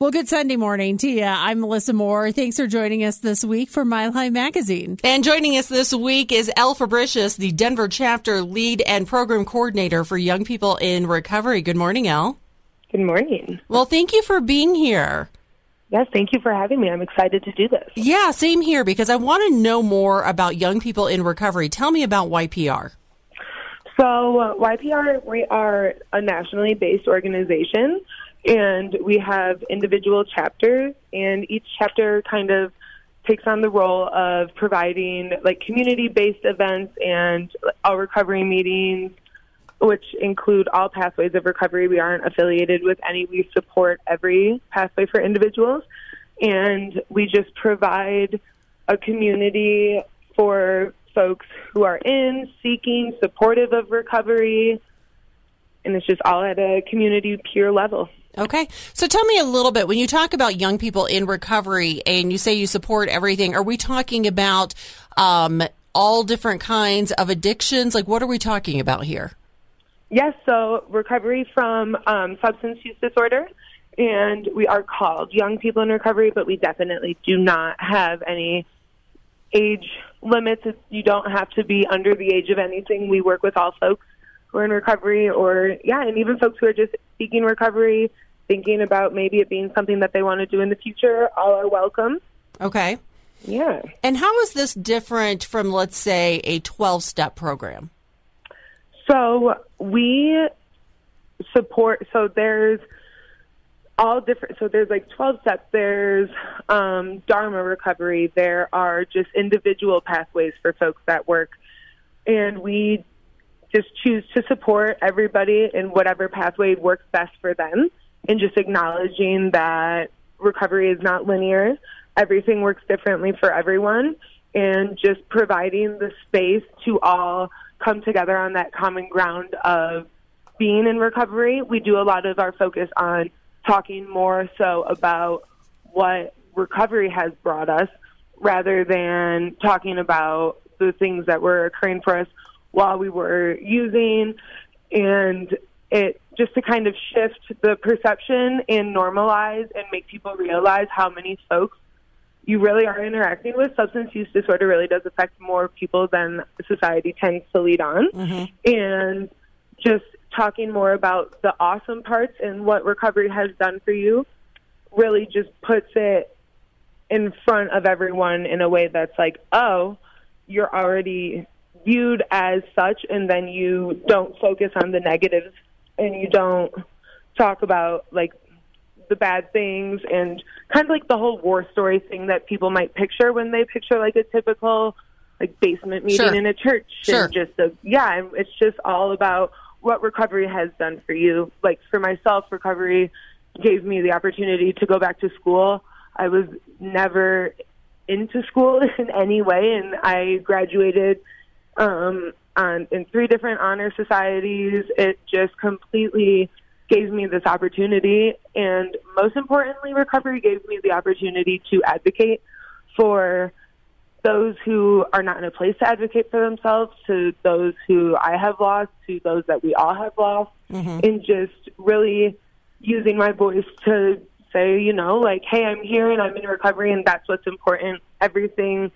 Well, good Sunday morning to you. I'm Melissa Moore. Thanks for joining us this week for Mile High Magazine. And joining us this week is Elle Fabricius, the Denver chapter lead and program coordinator for young people in recovery. Good morning, Elle. Good morning. Well, thank you for being here. Yes, thank you for having me. I'm excited to do this. Yeah, same here because I want to know more about young people in recovery. Tell me about YPR. So, uh, YPR, we are a nationally based organization and we have individual chapters, and each chapter kind of takes on the role of providing like community based events and our recovery meetings, which include all pathways of recovery. We aren't affiliated with any, we support every pathway for individuals. And we just provide a community for folks who are in, seeking, supportive of recovery. And it's just all at a community peer level. Okay. So tell me a little bit when you talk about young people in recovery and you say you support everything, are we talking about um, all different kinds of addictions? Like, what are we talking about here? Yes, so recovery from um, substance use disorder, and we are called Young People in Recovery, but we definitely do not have any age limits. You don't have to be under the age of anything. We work with all folks who are in recovery, or yeah, and even folks who are just seeking recovery, thinking about maybe it being something that they want to do in the future. All are welcome. Okay. Yeah. And how is this different from, let's say, a 12 step program? So we support, so there's all different, so there's like 12 steps. There's um, Dharma recovery. There are just individual pathways for folks that work. And we just choose to support everybody in whatever pathway works best for them and just acknowledging that recovery is not linear. Everything works differently for everyone and just providing the space to all come together on that common ground of being in recovery. We do a lot of our focus on talking more so about what recovery has brought us rather than talking about the things that were occurring for us while we were using and it just to kind of shift the perception and normalize and make people realize how many folks you really are interacting with. Substance use disorder really does affect more people than society tends to lead on. Mm-hmm. And just talking more about the awesome parts and what recovery has done for you really just puts it in front of everyone in a way that's like, oh, you're already viewed as such, and then you don't focus on the negatives and you don't talk about like the bad things and kind of like the whole war story thing that people might picture when they picture like a typical like basement meeting sure. in a church sure. and just a yeah it's just all about what recovery has done for you like for myself recovery gave me the opportunity to go back to school i was never into school in any way and i graduated um on in three different honor societies. It just completely gave me this opportunity, and most importantly, recovery gave me the opportunity to advocate for those who are not in a place to advocate for themselves, to those who I have lost, to those that we all have lost, mm-hmm. and just really using my voice to say, you know, like, hey, I'm here and I'm in recovery, and that's what's important. Everything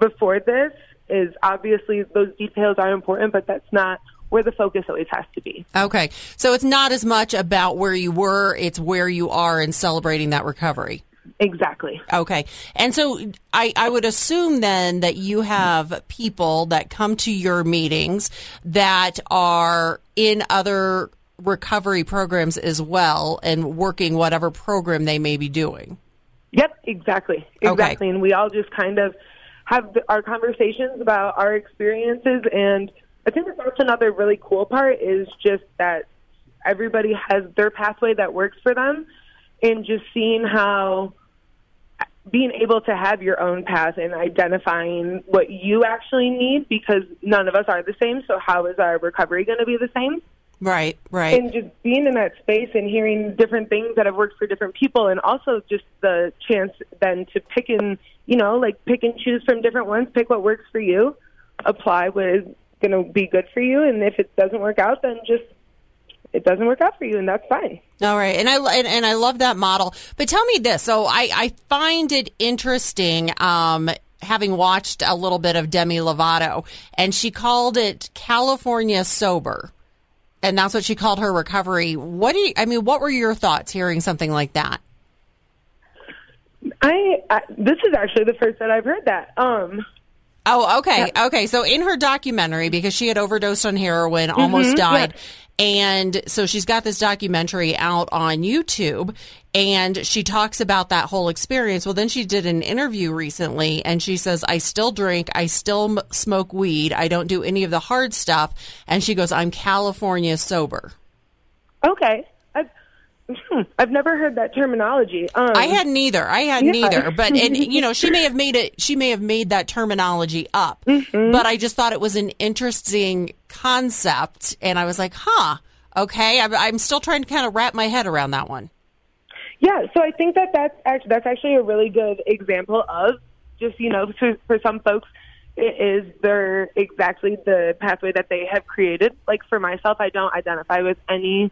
before this is obviously those details are important, but that's not where the focus always has to be. Okay. So it's not as much about where you were, it's where you are in celebrating that recovery. Exactly. Okay. And so I, I would assume then that you have people that come to your meetings that are in other recovery programs as well and working whatever program they may be doing. Yep, exactly. Exactly. Okay. And we all just kind of have our conversations about our experiences. And I think that's another really cool part is just that everybody has their pathway that works for them, and just seeing how being able to have your own path and identifying what you actually need because none of us are the same. So how is our recovery going to be the same? Right, right. And just being in that space and hearing different things that have worked for different people, and also just the chance then to pick and, you know, like pick and choose from different ones, pick what works for you, apply what is going to be good for you, and if it doesn't work out, then just it doesn't work out for you, and that's fine. All right, and I and, and I love that model. But tell me this: so I, I find it interesting. Um, having watched a little bit of Demi Lovato, and she called it California sober, and that's what she called her recovery. What do you? I mean, what were your thoughts hearing something like that? I, I this is actually the first that I've heard that. Um, Oh, okay. Yeah. Okay. So in her documentary, because she had overdosed on heroin, mm-hmm. almost died. Yeah. And so she's got this documentary out on YouTube and she talks about that whole experience. Well, then she did an interview recently and she says, I still drink. I still m- smoke weed. I don't do any of the hard stuff. And she goes, I'm California sober. Okay. I've never heard that terminology. Um, I had neither. I had yeah. neither. But and you know, she may have made it. She may have made that terminology up. Mm-hmm. But I just thought it was an interesting concept, and I was like, "Huh, okay." I'm, I'm still trying to kind of wrap my head around that one. Yeah. So I think that that's actually that's actually a really good example of just you know for, for some folks it is their exactly the pathway that they have created. Like for myself, I don't identify with any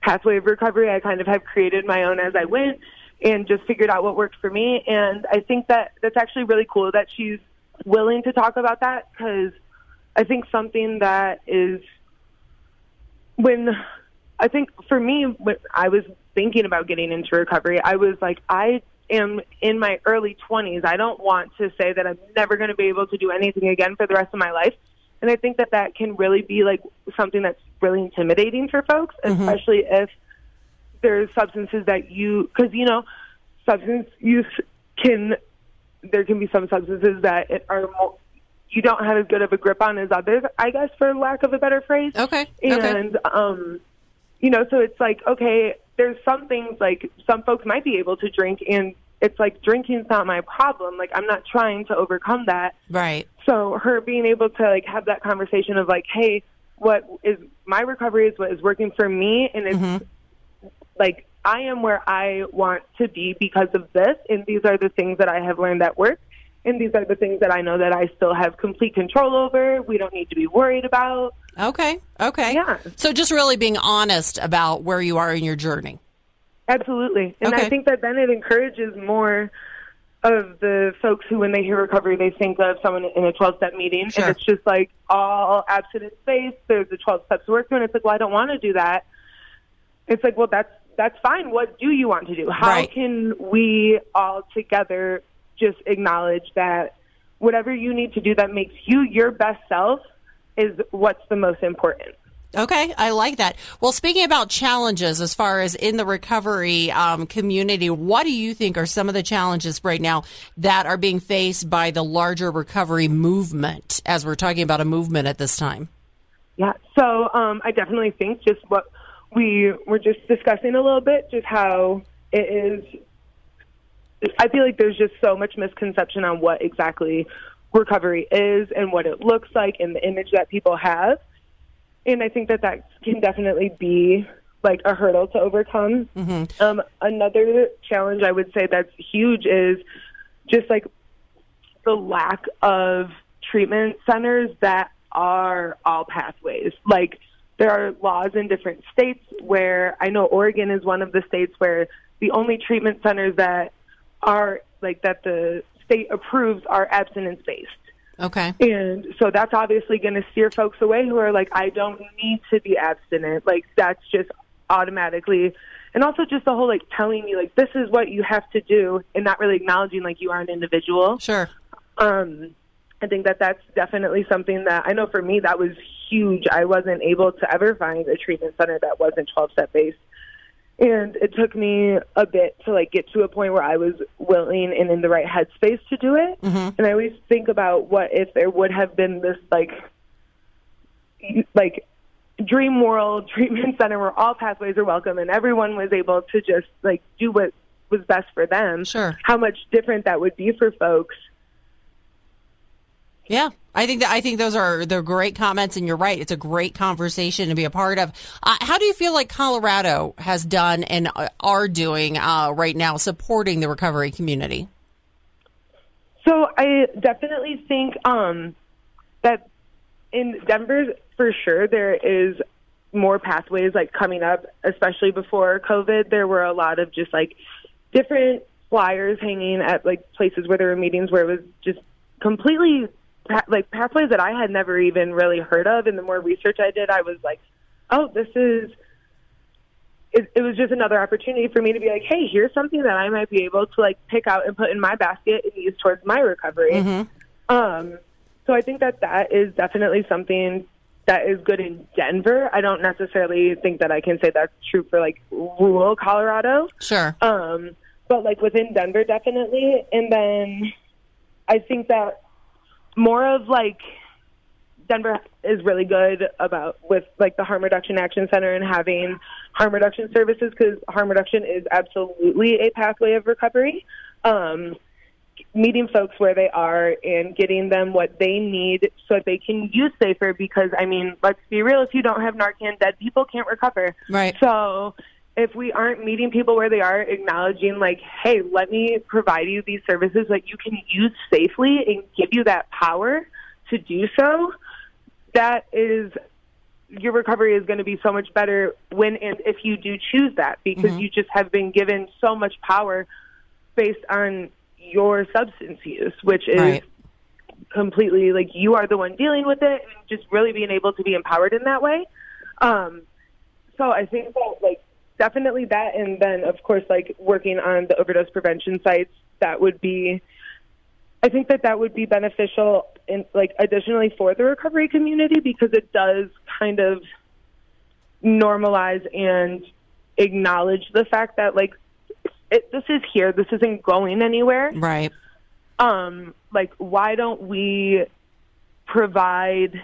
pathway of recovery. I kind of have created my own as I went and just figured out what worked for me. And I think that that's actually really cool that she's willing to talk about that because I think something that is when I think for me, when I was thinking about getting into recovery, I was like, I am in my early 20s. I don't want to say that I'm never going to be able to do anything again for the rest of my life. And I think that that can really be like something that's really intimidating for folks, mm-hmm. especially if there's substances that you, because you know, substance use can, there can be some substances that are more, you don't have as good of a grip on as others, I guess, for lack of a better phrase. Okay. And, okay. um, you know, so it's like, okay, there's some things like some folks might be able to drink and it's like drinking's not my problem. Like I'm not trying to overcome that. Right. So her being able to like have that conversation of like, hey, what is my recovery is what is working for me, and it's mm-hmm. like I am where I want to be because of this, and these are the things that I have learned that work. And these are the things that I know that I still have complete control over. We don't need to be worried about. Okay. Okay. Yeah. So just really being honest about where you are in your journey. Absolutely. And okay. I think that then it encourages more of the folks who, when they hear recovery, they think of someone in a 12 step meeting. Sure. And it's just like all abstinence based. There's the 12 steps to work through. And it's like, well, I don't want to do that. It's like, well, that's, that's fine. What do you want to do? How right. can we all together just acknowledge that whatever you need to do that makes you your best self is what's the most important? Okay, I like that. Well, speaking about challenges as far as in the recovery um, community, what do you think are some of the challenges right now that are being faced by the larger recovery movement as we're talking about a movement at this time? Yeah, so um, I definitely think just what we were just discussing a little bit, just how it is. I feel like there's just so much misconception on what exactly recovery is and what it looks like and the image that people have and I think that that can definitely be like a hurdle to overcome. Mm-hmm. Um, another challenge I would say that's huge is just like the lack of treatment centers that are all pathways. Like there are laws in different states where I know Oregon is one of the states where the only treatment centers that are like that the state approves are abstinence based. Okay. And so that's obviously going to steer folks away who are like, I don't need to be abstinent. Like, that's just automatically. And also just the whole like telling you, like, this is what you have to do and not really acknowledging like you are an individual. Sure. Um, I think that that's definitely something that I know for me that was huge. I wasn't able to ever find a treatment center that wasn't 12 step based and it took me a bit to like get to a point where I was willing and in the right headspace to do it. Mm-hmm. And I always think about what if there would have been this like like dream world treatment center where all pathways are welcome and everyone was able to just like do what was best for them. Sure. How much different that would be for folks yeah, I think that I think those are they're great comments, and you're right. It's a great conversation to be a part of. Uh, how do you feel like Colorado has done and uh, are doing uh, right now supporting the recovery community? So I definitely think um, that in Denver, for sure, there is more pathways like coming up, especially before COVID. There were a lot of just like different flyers hanging at like places where there were meetings where it was just completely like pathways that I had never even really heard of. And the more research I did, I was like, oh, this is. It, it was just another opportunity for me to be like, hey, here's something that I might be able to like pick out and put in my basket and use towards my recovery. Um, so I think that that is definitely something that is good in Denver. I don't necessarily think that I can say that's true for like rural Colorado. Sure. Um, but like within Denver, definitely. And then I think that more of like Denver is really good about with like the harm reduction action center and having harm reduction services because harm reduction is absolutely a pathway of recovery. Um, meeting folks where they are and getting them what they need so that they can use safer because I mean, let's be real, if you don't have Narcan, dead people can't recover. Right. So if we aren't meeting people where they are, acknowledging like, hey, let me provide you these services that you can use safely and give you that power to do so, that is your recovery is going to be so much better when and if you do choose that because you just have been given so much power based on your substance use, which is Right. completely like you are the one dealing with it and just really being able to be empowered in that way. Um, so I think that like definitely that, and then of course like working on the overdose prevention sites that would be. I think that that would be beneficial, in like additionally for the recovery community because it does kind of normalize and acknowledge the fact that like it, this is here, this isn't going anywhere Right. um, like why don't we provide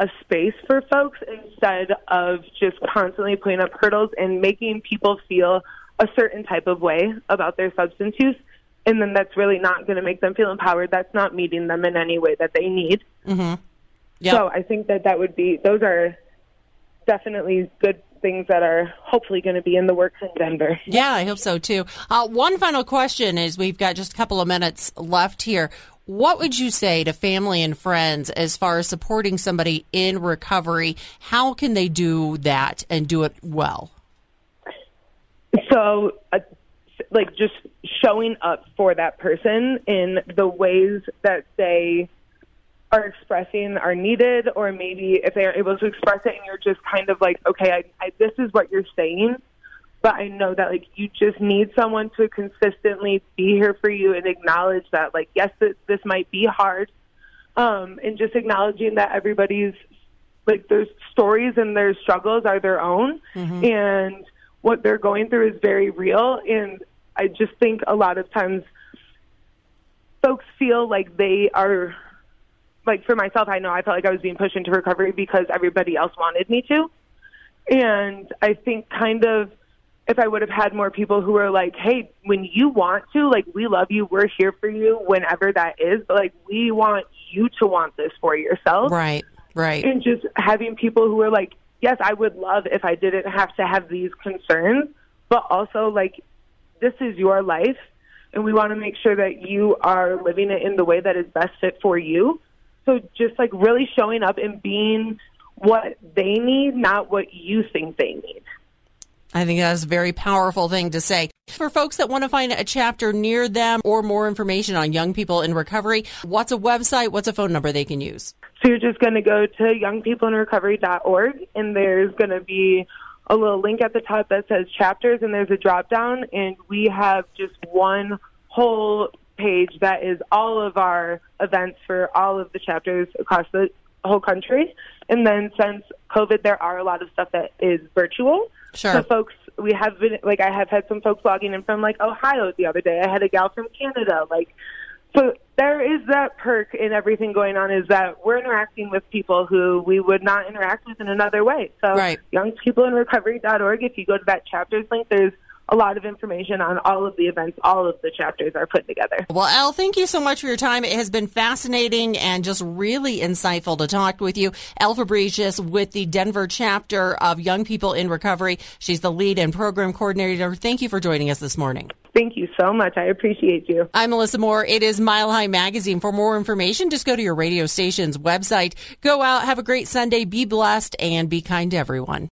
a space for folks instead of just constantly putting up hurdles and making people feel a certain type of way about their substance use. And then that's really not going to make them feel empowered. That's not meeting them in any way that they need. Mm-hmm. Yep. so i think that that would be those are definitely good things that are hopefully going to be in the works in denver Yeah, I hope so too. Uh, one final question is we've got just a couple of minutes left here. What would you say to family and friends as far as supporting somebody in recovery? How can they do that and do it well? so uh, like just showing up for that person in the ways that they are expressing are needed or maybe if they are able to express it and you're just kind of like okay I, I this is what you're saying but i know that like you just need someone to consistently be here for you and acknowledge that like yes this, this might be hard um and just acknowledging that everybody's like their stories and their struggles are their own and what they're going through is very real and i just think a lot of times folks feel like they are like for myself i know i felt like i was being pushed into recovery because everybody else wanted me to and i think kind of if i would have had more people who were like hey when you want to like we love you we're here for you whenever that is but like we want you to want this for yourself Right, right. and just having people who are like, yes, I would love if I didn't have to have these concerns, but also like, this is your life, and we want to make sure that you are living it in the way that is best fit for you. So just like really showing up and being what they need, not what you think they need. I think that's a very powerful thing to say. For folks that want to find a chapter near them or more information on young people in recovery, what's a website? What's a phone number they can use? So you're just going to go to youngpeopleinrecovery.org, and there's going to be a little link at the top that says chapters, and there's a drop down, and we have just one whole page that is all of our events for all of the chapters across the whole country. And then since COVID, there are a lot of stuff that is virtual. Sure. So folks, we have been like I have had some folks logging in from like Ohio the other day. I had a gal from Canada. Like, so there is that perk in everything going on is that we're interacting with people who we would not interact with in another way. So Right. youngpeopleinrecovery.org, if you go to that chapters link, there's a lot of information on all of the events all of the chapters are put together. Well, Elle, thank you so much for your time. It has been fascinating and just really insightful to talk with you. Elle Fabricius with the Denver chapter of Young People in Recovery. She's the lead and program coordinator. Thank you for joining us this morning. Thank you so much. I appreciate you. I'm Melissa Moore. It is Mile High Magazine. For more information, just go to your radio station's website. Go out, have a great Sunday, be blessed, and be kind to everyone.